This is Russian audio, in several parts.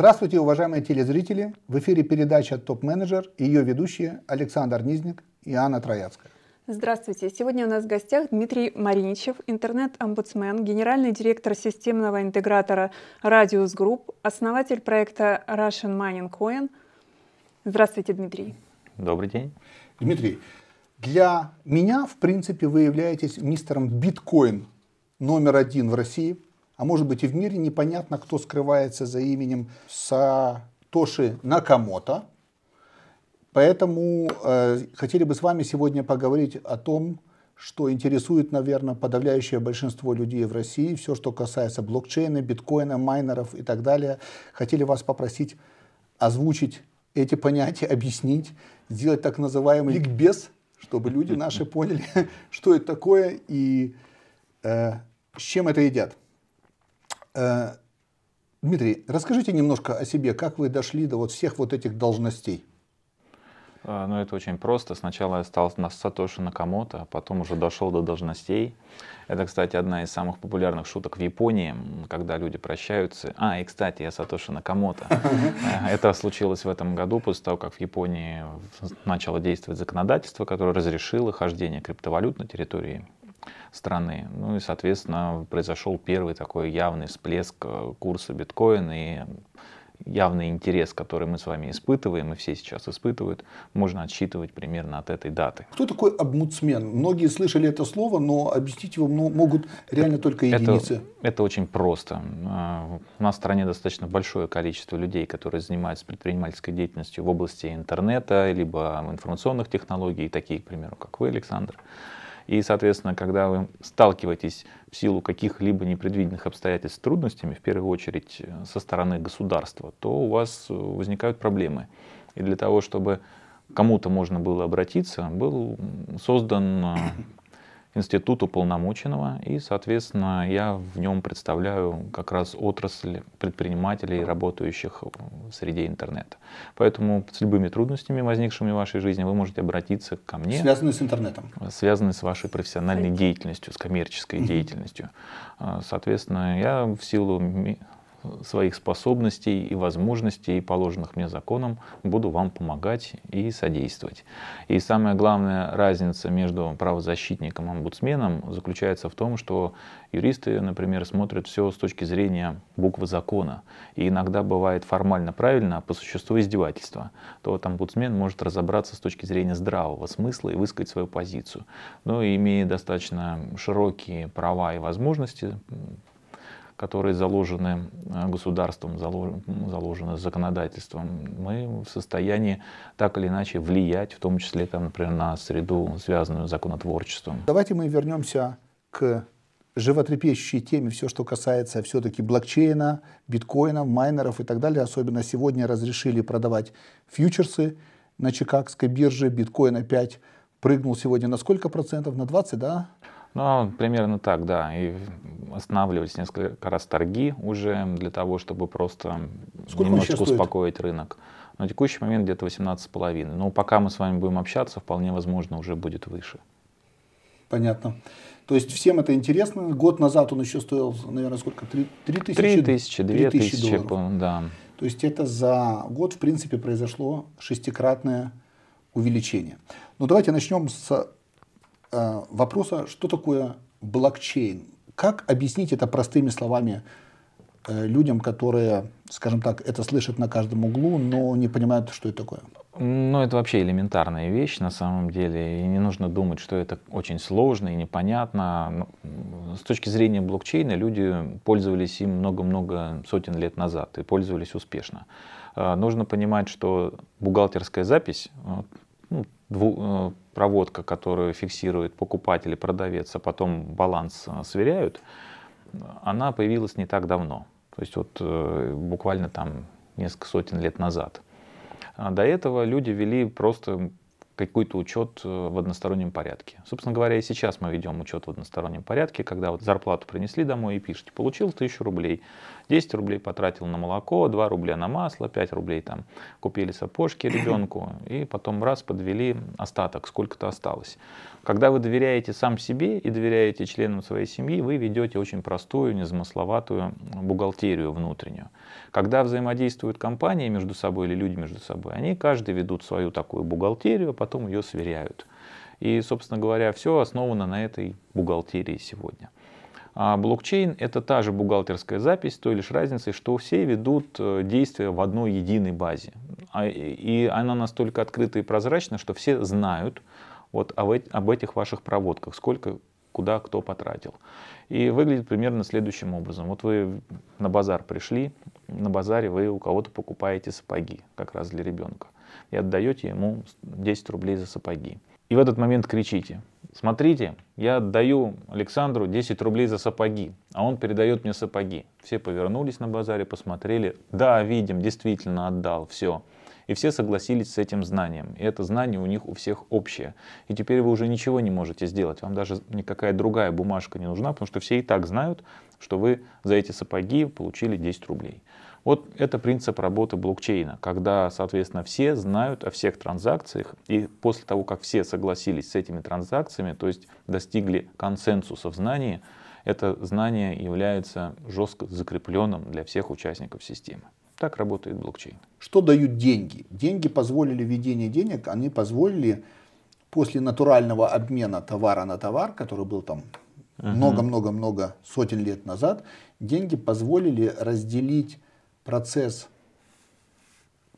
Здравствуйте, уважаемые телезрители! В эфире передача «Топ-менеджер» и ее ведущие Александр Низник и Анна Трояцкая. Здравствуйте! Сегодня у нас в гостях Дмитрий Мариничев, интернет-омбудсмен, генеральный директор системного интегратора Radius Group, основатель проекта Russian Mining Coin. Здравствуйте, Дмитрий. Добрый день. Дмитрий, для меня, в принципе, вы являетесь мистером биткоин номер один в России – а может быть и в мире непонятно, кто скрывается за именем Сатоши Накамото. Поэтому э, хотели бы с вами сегодня поговорить о том, что интересует, наверное, подавляющее большинство людей в России, все, что касается блокчейна, биткоина, майнеров и так далее. Хотели вас попросить озвучить эти понятия, объяснить, сделать так называемый ликбез, чтобы люди наши поняли, что это такое и э, с чем это едят. Э, Дмитрий, расскажите немножко о себе, как вы дошли до вот всех вот этих должностей? Э, ну, это очень просто. Сначала я стал на Сатоши Накамото, а потом уже дошел до должностей. Это, кстати, одна из самых популярных шуток в Японии, когда люди прощаются. А, и, кстати, я Сатоши Накамото. Э, это случилось в этом году, после того, как в Японии начало действовать законодательство, которое разрешило хождение криптовалют на территории страны. Ну и, соответственно, произошел первый такой явный всплеск э, курса биткоина и явный интерес, который мы с вами испытываем, и все сейчас испытывают, можно отсчитывать примерно от этой даты. Кто такой обмудсмен? Многие слышали это слово, но объяснить его могут реально только единицы. Это, это очень просто. Э, у нас в стране достаточно большое количество людей, которые занимаются предпринимательской деятельностью в области интернета, либо информационных технологий, такие, к примеру, как вы, Александр. И, соответственно, когда вы сталкиваетесь в силу каких-либо непредвиденных обстоятельств с трудностями, в первую очередь э, со стороны государства, то у вас э, возникают проблемы. И для того, чтобы кому-то можно было обратиться, был создан э, институт уполномоченного, и, соответственно, я в нем представляю как раз отрасль предпринимателей, работающих в среде интернета. Поэтому с любыми трудностями, возникшими в вашей жизни, вы можете обратиться ко мне. Связанные с интернетом. Связанные с вашей профессиональной деятельностью, с коммерческой деятельностью. А, соответственно, я в силу своих способностей и возможностей, положенных мне законом, буду вам помогать и содействовать. И самая главная разница между правозащитником и омбудсменом заключается в том, что юристы, например, смотрят все с точки зрения буквы закона. И иногда бывает формально правильно, а по существу издевательство. То вот омбудсмен может разобраться с точки зрения здравого смысла и высказать свою позицию. Но имея достаточно широкие права и возможности, которые заложены э, государством, заложены законодательством, мы в состоянии так или иначе влиять, в том числе, там, например, на среду, связанную с законотворчеством. Давайте мы вернемся к животрепещущей теме, все, что касается все-таки блокчейна, биткоина, майнеров и так далее. Особенно сегодня разрешили продавать фьючерсы на Чикагской бирже. Биткоин опять прыгнул сегодня на сколько процентов? На 20, да? Ну, примерно так, да. И останавливались несколько раз торги уже для того, чтобы просто Сколько немножечко успокоить рынок. На текущий момент где-то 18,5. Но пока мы с вами будем общаться, вполне возможно, уже будет выше. Понятно. То есть всем это интересно. Год назад он еще стоил, наверное, сколько? 3 тысячи? 3 тысячи, 2 тысячи, да. То есть это за год, в принципе, произошло шестикратное увеличение. Ну давайте начнем с вопроса, что такое блокчейн. Как объяснить это простыми словами э, людям, которые, скажем так, это слышат на каждом углу, но не понимают, что это такое? Ну, это вообще элементарная вещь на самом деле. И не нужно думать, что это очень сложно и непонятно. С точки зрения блокчейна люди пользовались им много-много сотен лет назад и пользовались успешно. Э, нужно понимать, что бухгалтерская запись, ну, дву, проводка, которую фиксирует покупатель и продавец, а потом баланс э, сверяют, она появилась не так давно. То есть вот э, буквально там несколько сотен лет назад. А до этого люди вели просто какой-то учет э, в одностороннем порядке. Собственно говоря, и сейчас мы ведем учет в одностороннем порядке, когда вот зарплату принесли домой и пишете, получил 1000 рублей, 10 рублей потратил на молоко, 2 рубля на масло, 5 рублей там купили сапожки ребенку, и потом раз подвели остаток, сколько-то осталось. Когда вы доверяете сам себе и доверяете членам своей семьи, вы ведете очень простую, незамысловатую бухгалтерию внутреннюю. Когда взаимодействуют компании между собой или люди между собой, они каждый ведут свою такую бухгалтерию, а потом ее сверяют. И, собственно говоря, все основано на этой бухгалтерии сегодня. А блокчейн — это та же бухгалтерская запись, той лишь разницей, что все ведут э, действия в одной единой базе. А, и она настолько открыта и прозрачна, что все знают вот об этих ваших проводках, сколько куда кто потратил. И выглядит примерно следующим образом. Вот вы на базар пришли, на базаре вы у кого-то покупаете сапоги, как раз для ребенка, и отдаете ему 10 рублей за сапоги. И в этот момент кричите, смотрите, я отдаю Александру 10 рублей за сапоги, а он передает мне сапоги. Все повернулись на базаре, посмотрели, да, видим, действительно отдал, все. И все согласились с этим знанием. И это знание у них у всех общее. И теперь вы уже ничего не можете сделать. Вам даже никакая другая бумажка не нужна, потому что все и так знают, что вы за эти сапоги получили 10 рублей. Вот это принцип работы блокчейна, когда, соответственно, все знают о всех транзакциях, и после того, как все согласились с этими транзакциями, то есть достигли консенсуса в знании, это знание является жестко закрепленным для всех участников системы. Так работает блокчейн. Что дают деньги? Деньги позволили введение денег, они позволили после натурального обмена товара на товар, который был там много-много-много сотен лет назад, деньги позволили разделить процесс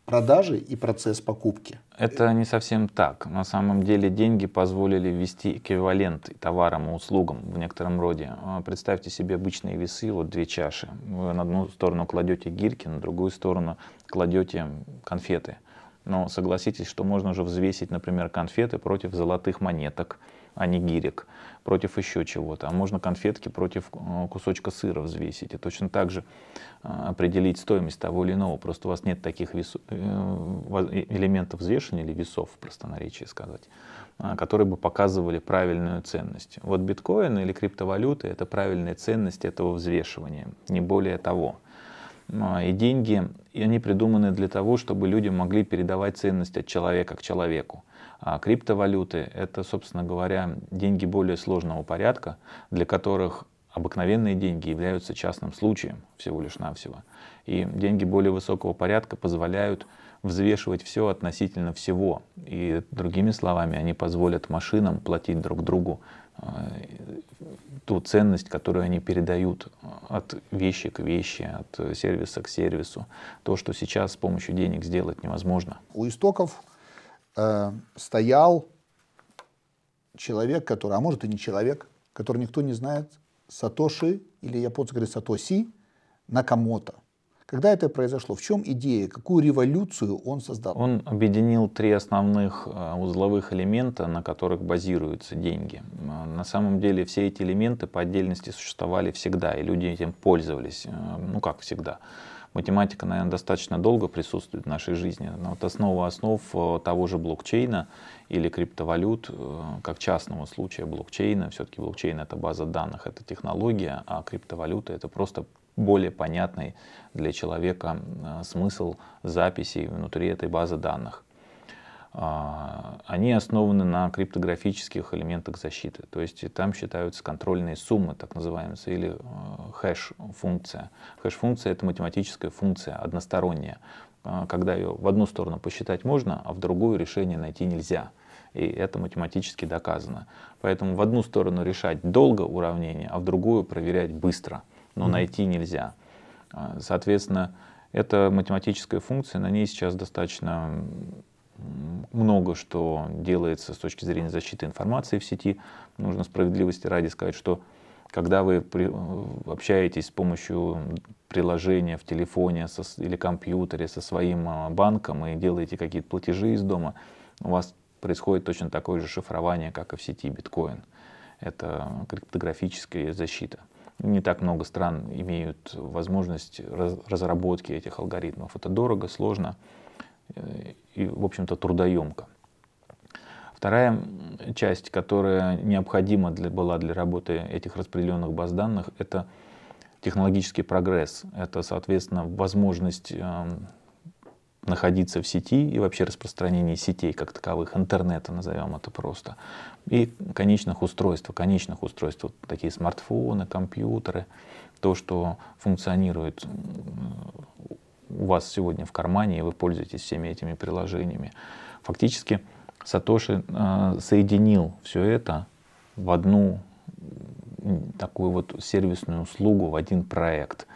продажи и процесс покупки. Это не совсем так. На самом деле деньги позволили ввести эквивалент товарам и услугам в некотором роде. А, представьте себе обычные весы, вот две чаши. Вы на одну сторону кладете гирьки, на другую сторону кладете конфеты. Но согласитесь, что можно уже взвесить, например, конфеты против золотых монеток, а не гирек, против еще чего-то. А можно конфетки против э, кусочка сыра взвесить. И точно так же э, определить стоимость того или иного. Просто у вас нет таких весов, э, элементов взвешивания или весов, в простонаречии сказать, которые бы показывали правильную ценность. Вот биткоин или криптовалюты — это правильная ценность этого взвешивания, не более того. И деньги, и они придуманы для того, чтобы люди могли передавать ценность от человека к человеку. А криптовалюты — это, собственно говоря, деньги более сложного порядка, для которых обыкновенные деньги являются частным случаем всего лишь навсего. И деньги более высокого порядка позволяют взвешивать все относительно всего. И другими словами, они позволят машинам платить друг другу э, ту ценность, которую они передают от вещи к вещи, от сервиса к сервису. То, что сейчас с помощью денег сделать невозможно. У истоков э, стоял человек, который, а может и не человек, который никто не знает, Сатоши, или японцы говорят Сатоси, Накамото. Когда это произошло? В чем идея? Какую революцию он создал? Он объединил три основных э, узловых элемента, на которых базируются деньги. Э, на самом деле все эти элементы по отдельности существовали всегда, и люди этим пользовались. Э, ну как всегда математика, наверное, достаточно долго присутствует в нашей жизни. Но вот основа основ э, того же блокчейна или криптовалют, э, как частного случая блокчейна, все-таки блокчейн это база данных, это технология, а криптовалюта это просто более понятный для человека э, смысл записей внутри этой базы данных. А, они основаны на криптографических элементах защиты. То есть там считаются контрольные суммы, так называемые, или э, хэш-функция. Хэш-функция — это математическая функция, односторонняя, а, когда ее в одну сторону посчитать можно, а в другую решение найти нельзя. И это математически доказано. Поэтому в одну сторону решать долго уравнение, а в другую проверять быстро. Но mm-hmm. найти нельзя. А, соответственно, эта математическая функция, на ней сейчас достаточно много что делается с точки зрения защиты информации в сети. Нужно справедливости ради сказать, что когда вы при, общаетесь с помощью приложения в телефоне со, или компьютере со своим а, банком и делаете какие-то платежи из дома, у вас происходит точно такое же шифрование, как и в сети биткоин. Это криптографическая защита. Не так много стран имеют возможность разработки этих алгоритмов. Это дорого, сложно и, в общем-то, трудоемко. Вторая часть, которая необходима для, была для работы этих распределенных баз данных, это технологический прогресс. Это, соответственно, возможность э, находиться в сети и вообще распространение сетей как таковых, интернета, назовем это просто, и конечных устройств, конечных устройств, вот такие смартфоны, компьютеры, то, что функционирует у вас сегодня в кармане, и вы пользуетесь всеми этими приложениями. Фактически Сатоши э, соединил все это в одну такую вот сервисную услугу, в один проект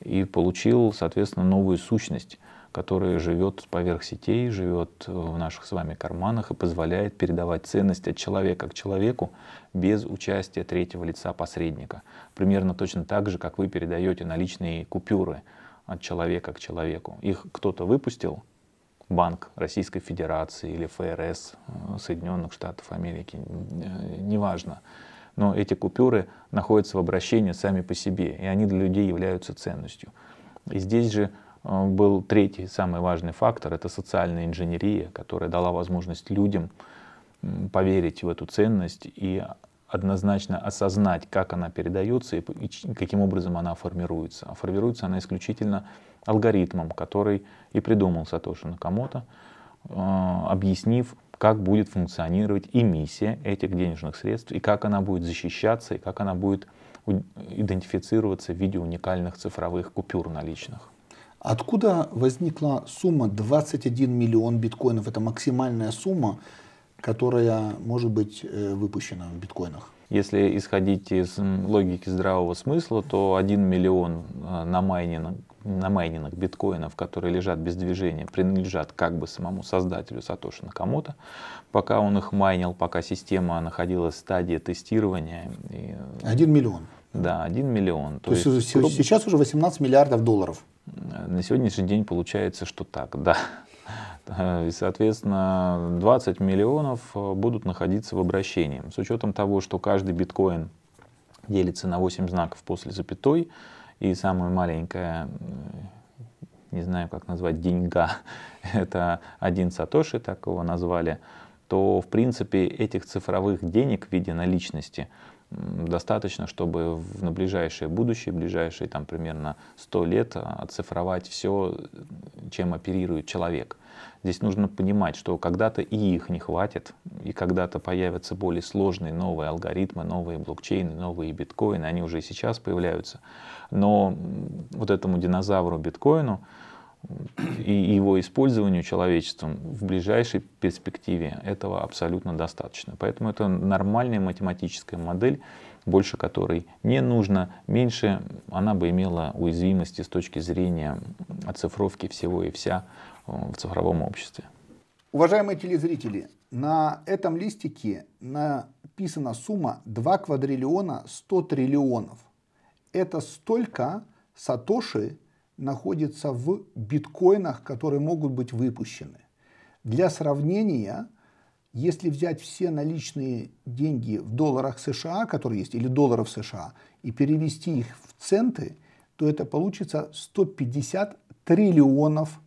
и получил, соответственно, новую сущность, которая живет поверх сетей, живет в наших с вами карманах и позволяет передавать ценность от человека к человеку без участия третьего лица посредника. Примерно точно так же, как вы передаете наличные купюры от человека к человеку. Их кто-то выпустил, банк Российской Федерации или ФРС э, Соединенных Штатов Америки, э, неважно. Но эти купюры находятся в обращении сами по себе, и они для людей являются ценностью. И здесь же э, был третий самый важный фактор, это социальная инженерия, которая дала возможность людям поверить в эту ценность и однозначно осознать, как она передается и каким образом она формируется. А формируется она исключительно алгоритмом, который и придумал Сатоши Накамото, э, объяснив, как будет функционировать эмиссия этих денежных средств, и как она будет защищаться, и как она будет идентифицироваться в виде уникальных цифровых купюр наличных. Откуда возникла сумма 21 миллион биткоинов? Это максимальная сумма, которая может быть э, выпущена в биткоинах. Если исходить из логики здравого смысла, то 1 миллион э, намайненных, намайненных биткоинов, которые лежат без движения, принадлежат как бы самому создателю Сатоши Накамото, пока он их майнил, пока система находилась в стадии тестирования. 1 миллион. Да, 1 миллион. То, То есть, есть сейчас уже 18 миллиардов долларов. На сегодняшний день получается, что так, да. И, соответственно, 20 миллионов э, будут находиться в обращении. С учетом того, что каждый биткоин делится на 8 знаков после запятой, и самая маленькая, не знаю, как назвать, деньга, это один сатоши, так его назвали, то, в принципе, этих цифровых денег в виде наличности достаточно, чтобы в, на ближайшее будущее, ближайшие там примерно 100 лет оцифровать все, чем оперирует человек. Здесь нужно понимать, что когда-то и их не хватит, и когда-то появятся более сложные новые алгоритмы, новые блокчейны, новые биткоины, они уже и сейчас появляются. Но вот этому динозавру биткоину и его использованию человечеством в ближайшей перспективе этого абсолютно достаточно. Поэтому это нормальная математическая модель, больше которой не нужно, меньше она бы имела уязвимости с точки зрения оцифровки всего и вся в цифровом обществе. Уважаемые телезрители, на этом листике написана сумма 2 квадриллиона 100 триллионов. Это столько сатоши находится в биткоинах, которые могут быть выпущены. Для сравнения, если взять все наличные деньги в долларах США, которые есть, или долларов США, и перевести их в центы, то это получится 150 триллионов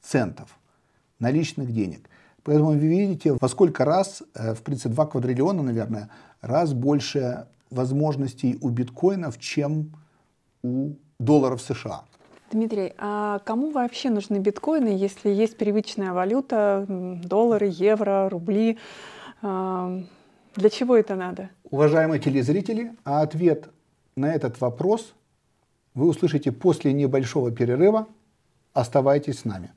центов наличных денег. Поэтому вы видите, во сколько раз, э, в принципе, 2 квадриллиона, наверное, раз больше возможностей у биткоинов, чем у долларов США. Дмитрий, а кому вообще нужны биткоины, если есть привычная валюта, доллары, евро, рубли? А, для чего это надо? Уважаемые телезрители, а ответ на этот вопрос вы услышите после небольшого перерыва. Оставайтесь с нами.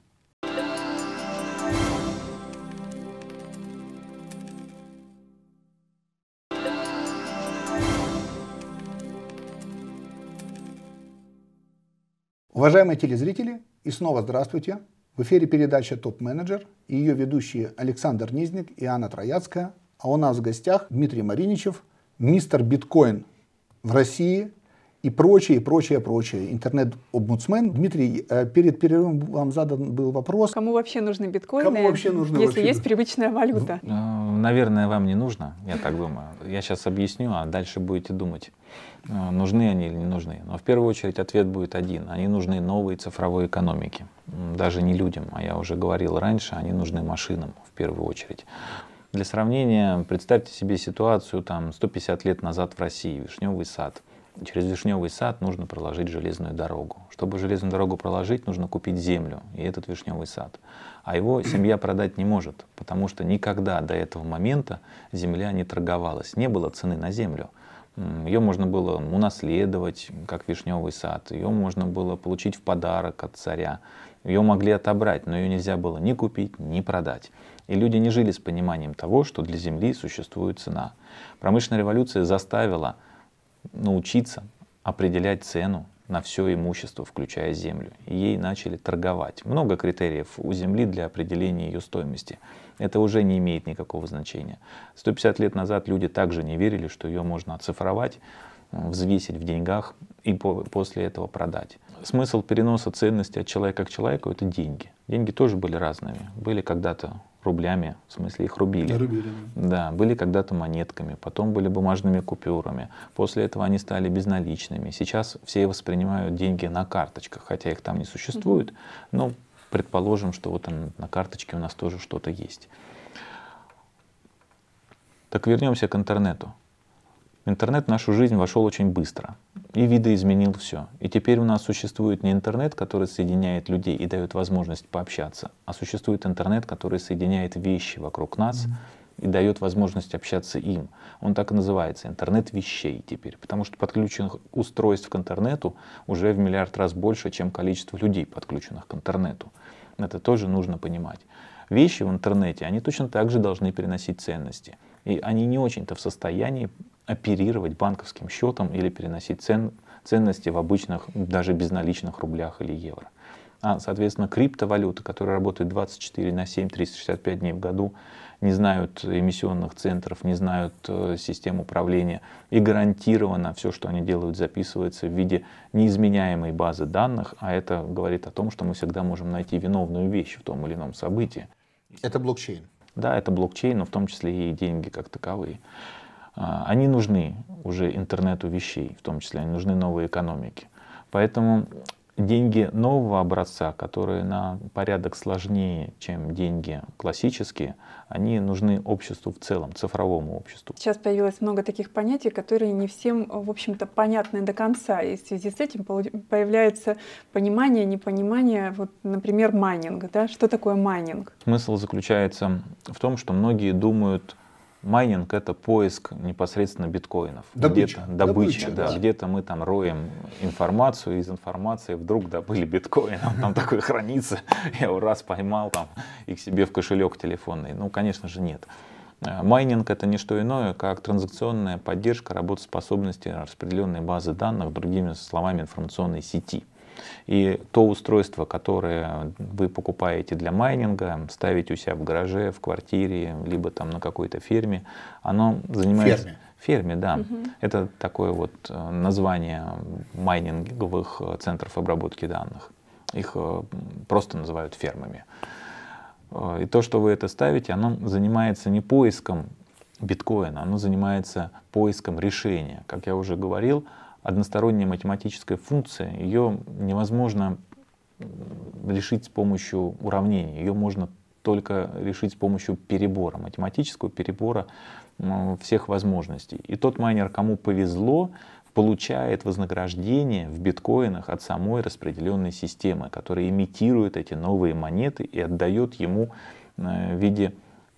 Уважаемые телезрители, и снова здравствуйте. В эфире передача «Топ-менеджер» и ее ведущие Александр Низник и Анна Трояцкая. А у нас в гостях Дмитрий Мариничев, мистер биткоин в России и прочее, прочее, прочее. Интернет-омбудсмен. Дмитрий, э, перед перерывом вам задан был вопрос. Кому вообще нужны биткоины, Кому вообще нужны если вообще? есть привычная валюта? Ну, наверное, вам не нужно, я так думаю. Я сейчас объясню, а дальше будете думать. Э, нужны они или не нужны. Но в первую очередь ответ будет один. Они нужны новой цифровой экономике. Даже не людям, а я уже говорил раньше, они нужны машинам в первую очередь. Для сравнения, представьте себе ситуацию там 150 лет назад в России, Вишневый сад. Через Вишневый сад нужно проложить железную дорогу. Чтобы железную дорогу проложить, нужно купить землю и этот Вишневый сад. А его семья продать не может, потому что никогда до этого момента земля не торговалась, не было цены на землю. Ее можно было унаследовать, как вишневый сад, ее можно было получить в подарок от царя, ее могли отобрать, но ее нельзя было ни купить, ни продать. И люди не жили с пониманием того, что для земли существует цена. Промышленная революция заставила научиться определять цену на все имущество, включая землю. Ей начали торговать. Много критериев у земли для определения ее стоимости. Это уже не имеет никакого значения. 150 лет назад люди также не верили, что ее можно оцифровать, взвесить в деньгах и по после этого продать. Смысл переноса ценности от человека к человеку — это деньги. Деньги тоже были разными. Были когда-то рублями, в смысле их рубили. рубили да. были когда-то монетками, потом были бумажными купюрами. После этого они стали безналичными. Сейчас все воспринимают деньги на карточках, хотя их там не существует. Но предположим, что вот на карточке у нас тоже что-то есть. Так вернемся к интернету. Интернет в нашу жизнь вошел очень быстро и видоизменил все. И теперь у нас существует не интернет, который соединяет людей и дает возможность пообщаться, а существует интернет, который соединяет вещи вокруг нас и дает возможность общаться им. Он так и называется, интернет вещей теперь, потому что подключенных устройств к интернету уже в миллиард раз больше, чем количество людей, подключенных к интернету. Это тоже нужно понимать. Вещи в интернете, они точно так же должны переносить ценности. И они не очень-то в состоянии оперировать банковским счетом или переносить цен, ценности в обычных, даже безналичных рублях или евро. А, соответственно, криптовалюты, которые работают 24 на 7, 365 дней в году, не знают эмиссионных центров, не знают э, систем управления. И гарантированно все, что они делают, записывается в виде неизменяемой базы данных, а это говорит о том, что мы всегда можем найти виновную вещь в том или ином событии. Это блокчейн. Да, это блокчейн, но в том числе и деньги как таковые. А, они нужны уже интернету вещей, в том числе они нужны новой экономике. Поэтому деньги нового образца, которые на порядок сложнее, чем деньги классические, они нужны обществу в целом, цифровому обществу. Сейчас появилось много таких понятий, которые не всем, в общем-то, понятны до конца. И в связи с этим появляется понимание, непонимание, вот, например, майнинг. Да? Что такое майнинг? Смысл заключается в том, что многие думают, Майнинг это поиск непосредственно биткоинов. Добыча. Где-то, добыча, добыча, да. да. Где-то мы там роем информацию, из информации вдруг добыли биткоин, он там такой хранится, я его раз поймал там и к себе в кошелек телефонный. Ну, конечно же, нет. Э, майнинг это не что иное, как транзакционная поддержка работоспособности распределенной базы данных, другими словами, информационной сети. И то устройство, которое вы покупаете для майнинга, ставите у себя в гараже, в квартире, либо там на какой-то ферме, оно занимает... Ферме. Ферме, да. Угу. Это такое вот э, название майнинговых э, центров обработки данных. Их э, просто называют фермами. И то, что вы это ставите, оно занимается не поиском биткоина, оно занимается поиском решения. Как я уже говорил, односторонняя математическая функция, ее невозможно решить с помощью уравнений, ее можно только решить с помощью перебора, математического перебора всех возможностей. И тот майнер, кому повезло, получает вознаграждение в биткоинах от самой распределенной системы, которая имитирует эти новые монеты и отдает ему э, в виде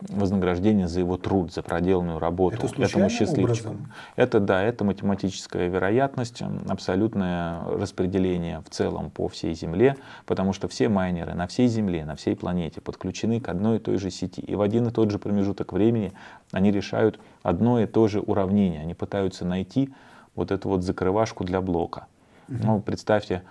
вознаграждение за его труд, за проделанную работу это этому счастливчику. Образом? Это да, это математическая вероятность, абсолютное распределение в целом по всей Земле, потому что все майнеры на всей Земле, на всей планете подключены к одной и той же сети. И в один и тот же промежуток времени они решают одно и то же уравнение. Они пытаются найти вот эту вот закрывашку для блока. Угу. Ну, представьте,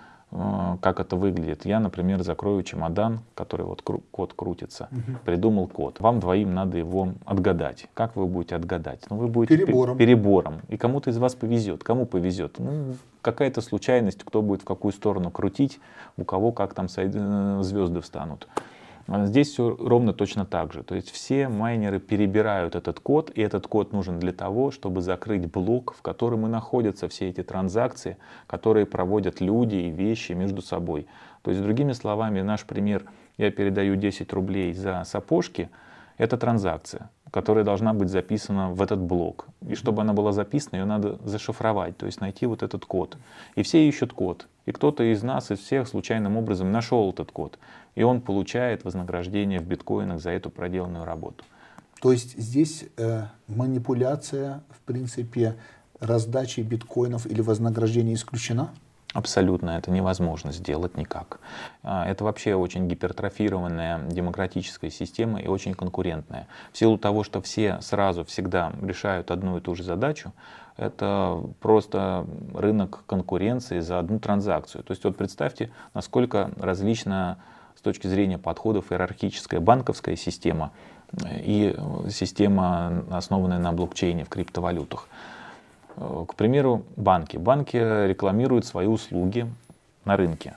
как это выглядит. Я, например, закрою чемодан, который вот код крутится, угу. придумал код. Вам двоим надо его отгадать. Как вы будете отгадать? Ну, вы будете перебором. перебором. И кому-то из вас повезет. Кому повезет? Ну, какая-то случайность, кто будет в какую сторону крутить, у кого как там э, звезды встанут. А здесь все ровно точно так же. То есть все майнеры перебирают этот код, и этот код нужен для того, чтобы закрыть блок, в котором и находятся все эти транзакции, которые проводят люди и вещи между собой. То есть, другими словами, наш пример, я передаю 10 рублей за сапожки, это транзакция. которая должна быть записана в этот блок. И чтобы она была записана, ее надо зашифровать, то есть найти вот этот код. И все ищут код. И кто-то из нас, из всех, случайным образом нашел этот код. И он получает вознаграждение в биткоинах за эту проделанную работу. То есть здесь э, манипуляция, в принципе, раздачи биткоинов или вознаграждения исключена? Абсолютно это невозможно сделать никак. А, это вообще очень гипертрофированная демократическая система и очень конкурентная. В силу того, что все сразу всегда решают одну и ту же задачу, это просто рынок конкуренции за одну транзакцию. То есть вот представьте, насколько различна с точки зрения подходов иерархическая банковская система и система, основанная на блокчейне в криптовалютах. Э, к примеру, банки. Банки рекламируют свои услуги на рынке.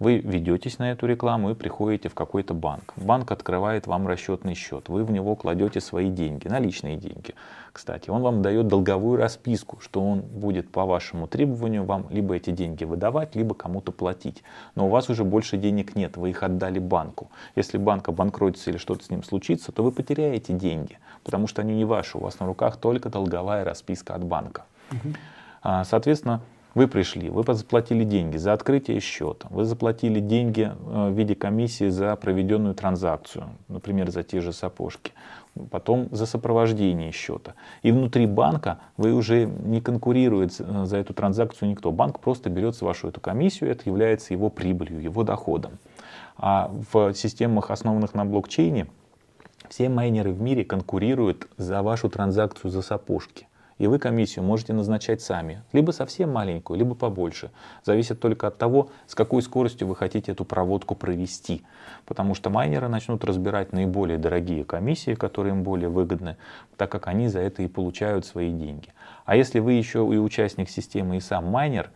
Вы ведетесь на эту рекламу и приходите в какой-то банк. Банк открывает вам расчетный счет. Вы в него кладете свои деньги, наличные деньги. Кстати, он вам дает долговую расписку, что он будет по вашему требованию вам либо эти деньги выдавать, либо кому-то платить. Но у вас уже больше денег нет, вы их отдали банку. Если банк обанкротится или что-то с ним случится, то вы потеряете деньги, потому что они не ваши. У вас на руках только долговая расписка от банка. Угу. Соответственно, вы пришли, вы заплатили деньги за открытие счета, вы заплатили деньги э, в виде комиссии за проведенную транзакцию, например, за те же сапожки, потом за сопровождение счета. И внутри банка вы уже не конкурирует э, за эту транзакцию никто. Банк просто берет с вашу эту комиссию, это является его прибылью, его доходом. А в системах, основанных на блокчейне, все майнеры в мире конкурируют за вашу транзакцию за сапожки. И вы комиссию можете назначать сами, либо совсем маленькую, либо побольше. Зависит только от того, с какой скоростью вы хотите эту проводку провести. Потому что майнеры начнут разбирать наиболее дорогие комиссии, которые им более выгодны, так как они за это и получают свои деньги. А если вы еще и участник системы и сам майнер,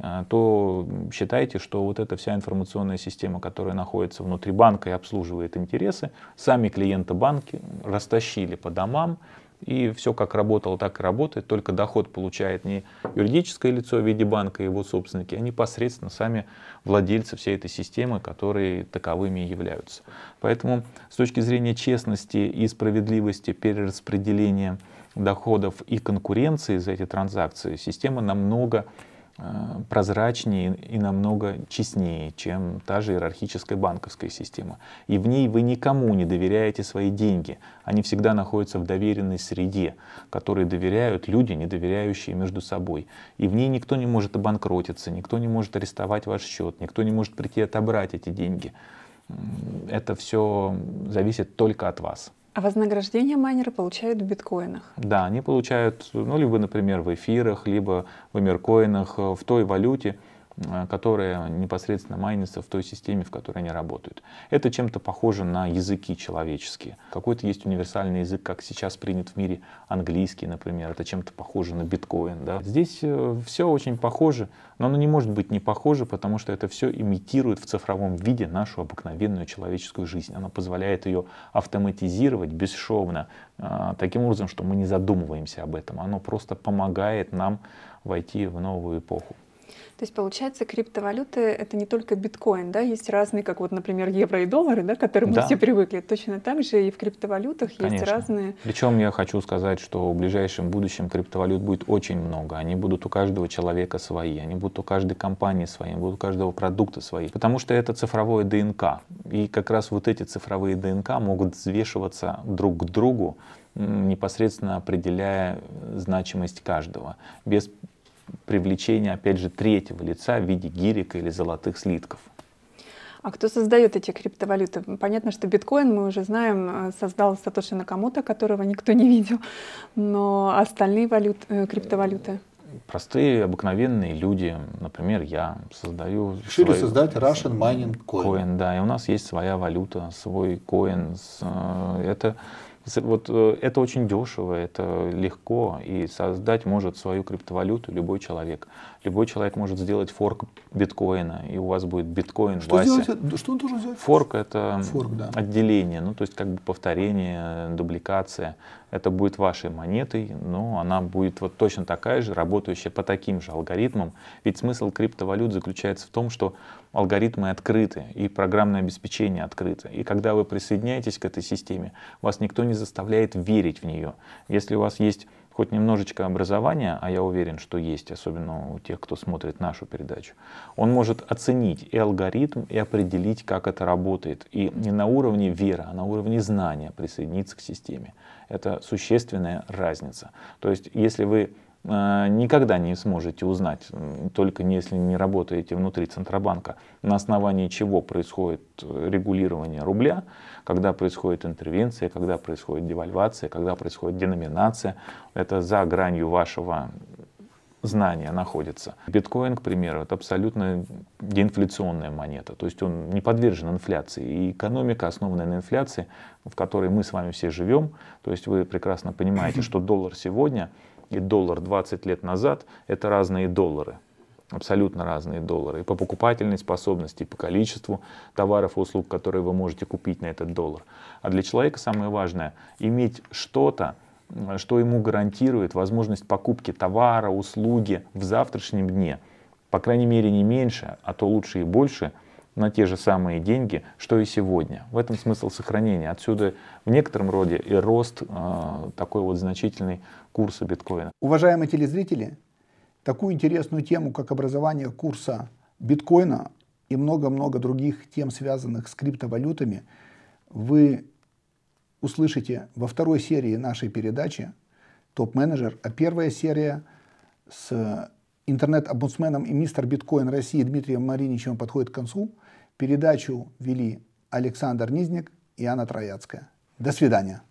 э, то считайте, что вот эта вся информационная система, которая находится внутри банка и обслуживает интересы, сами клиенты банки растащили по домам, и все как работало, так и работает, только доход получает не юридическое лицо в виде банка и его собственники, а непосредственно сами владельцы всей этой системы, которые таковыми являются. Поэтому с точки зрения честности и справедливости перераспределения доходов и конкуренции за эти транзакции, система намного прозрачнее и намного честнее, чем та же иерархическая банковская система. И в ней вы никому не доверяете свои деньги. Они всегда находятся в доверенной среде, которой доверяют люди, не доверяющие между собой. И в ней никто не может обанкротиться, никто не может арестовать ваш счет, никто не может прийти отобрать эти деньги. Это все зависит только от вас. А вознаграждение майнеры получают в биткоинах? Да, они получают, ну, либо, например, в эфирах, либо в эмеркоинах, э, в той валюте, которые непосредственно майнятся в той системе, в которой они работают. Это чем-то похоже на языки человеческие. Какой-то есть универсальный язык, как сейчас принят в мире английский, например. Это чем-то похоже на биткоин. Да? Здесь э, все очень похоже, но оно не может быть не похоже, потому что это все имитирует в цифровом виде нашу обыкновенную человеческую жизнь. Оно позволяет ее автоматизировать бесшовно, э, таким образом, что мы не задумываемся об этом. Оно просто помогает нам войти в новую эпоху. То есть, получается, криптовалюты — это не только биткоин, да? Есть разные, как вот, например, евро и доллары, да, к которым да. мы все привыкли. Точно так же и в криптовалютах Конечно. есть разные... Причем я хочу сказать, что в ближайшем будущем криптовалют будет очень много. Они будут у каждого человека свои, они будут у каждой компании свои, они будут у каждого продукта свои. Потому что это цифровое ДНК. И как раз вот эти цифровые ДНК могут взвешиваться друг к другу, непосредственно определяя значимость каждого, без привлечения, опять же, третьего лица в виде гирика или золотых слитков. А кто создает эти криптовалюты? Понятно, что биткоин, мы уже знаем, э, создал Сатоши Накамото, которого никто не видел, но остальные валют, э, криптовалюты? Простые, обыкновенные люди, например, я создаю... Решили свою... создать Russian Mining Coin. Coin. Да, и у нас есть своя валюта, свой коин. Э, это вот э, это очень дешево, это легко, и создать может свою криптовалюту любой человек. Любой человек может сделать форк биткоина, и у вас будет биткоин что Вася. Сделать, что он должен сделать? Форк это форк, да. отделение, ну то есть как бы повторение, дубликация. Это будет вашей монетой, но она будет вот точно такая же, работающая по таким же алгоритмам. Ведь смысл криптовалют заключается в том, что алгоритмы открыты, и программное обеспечение открыто. И когда вы присоединяетесь к этой системе, вас никто не заставляет верить в нее. Если у вас есть хоть немножечко образования, а я уверен, что есть, особенно у тех, кто смотрит нашу передачу, он может оценить и алгоритм, и определить, как это работает. И не на уровне веры, а на уровне знания присоединиться к системе. Это существенная разница. То есть, если вы никогда не сможете узнать, только если не работаете внутри Центробанка, на основании чего происходит э, регулирование рубля, когда происходит интервенция, когда происходит девальвация, когда происходит деноминация. Это за гранью вашего знания находится. Биткоин, к примеру, это абсолютно деинфляционная монета, то есть он не подвержен инфляции. И экономика, основанная на инфляции, в которой мы с вами все живем, то есть вы прекрасно понимаете, что доллар сегодня – и доллар 20 лет назад — это разные доллары. Абсолютно разные доллары. И по покупательной способности, и по количеству товаров и услуг, которые вы можете купить на этот доллар. А для человека самое важное — иметь что-то, что ему гарантирует возможность покупки товара, услуги в завтрашнем дне. По крайней мере, не меньше, а то лучше и больше — на те же самые деньги, что и сегодня. В этом смысл сохранения. Отсюда в некотором роде и рост э, такой вот значительный курса биткоина. Уважаемые телезрители, такую интересную тему, как образование курса биткоина и много-много других тем, связанных с криптовалютами, вы услышите во второй серии нашей передачи «Топ-менеджер», а первая серия с интернет-омбудсменом и мистер биткоин России Дмитрием Мариничем подходит к концу. Передачу вели Александр Низник и Анна Трояцкая. До свидания.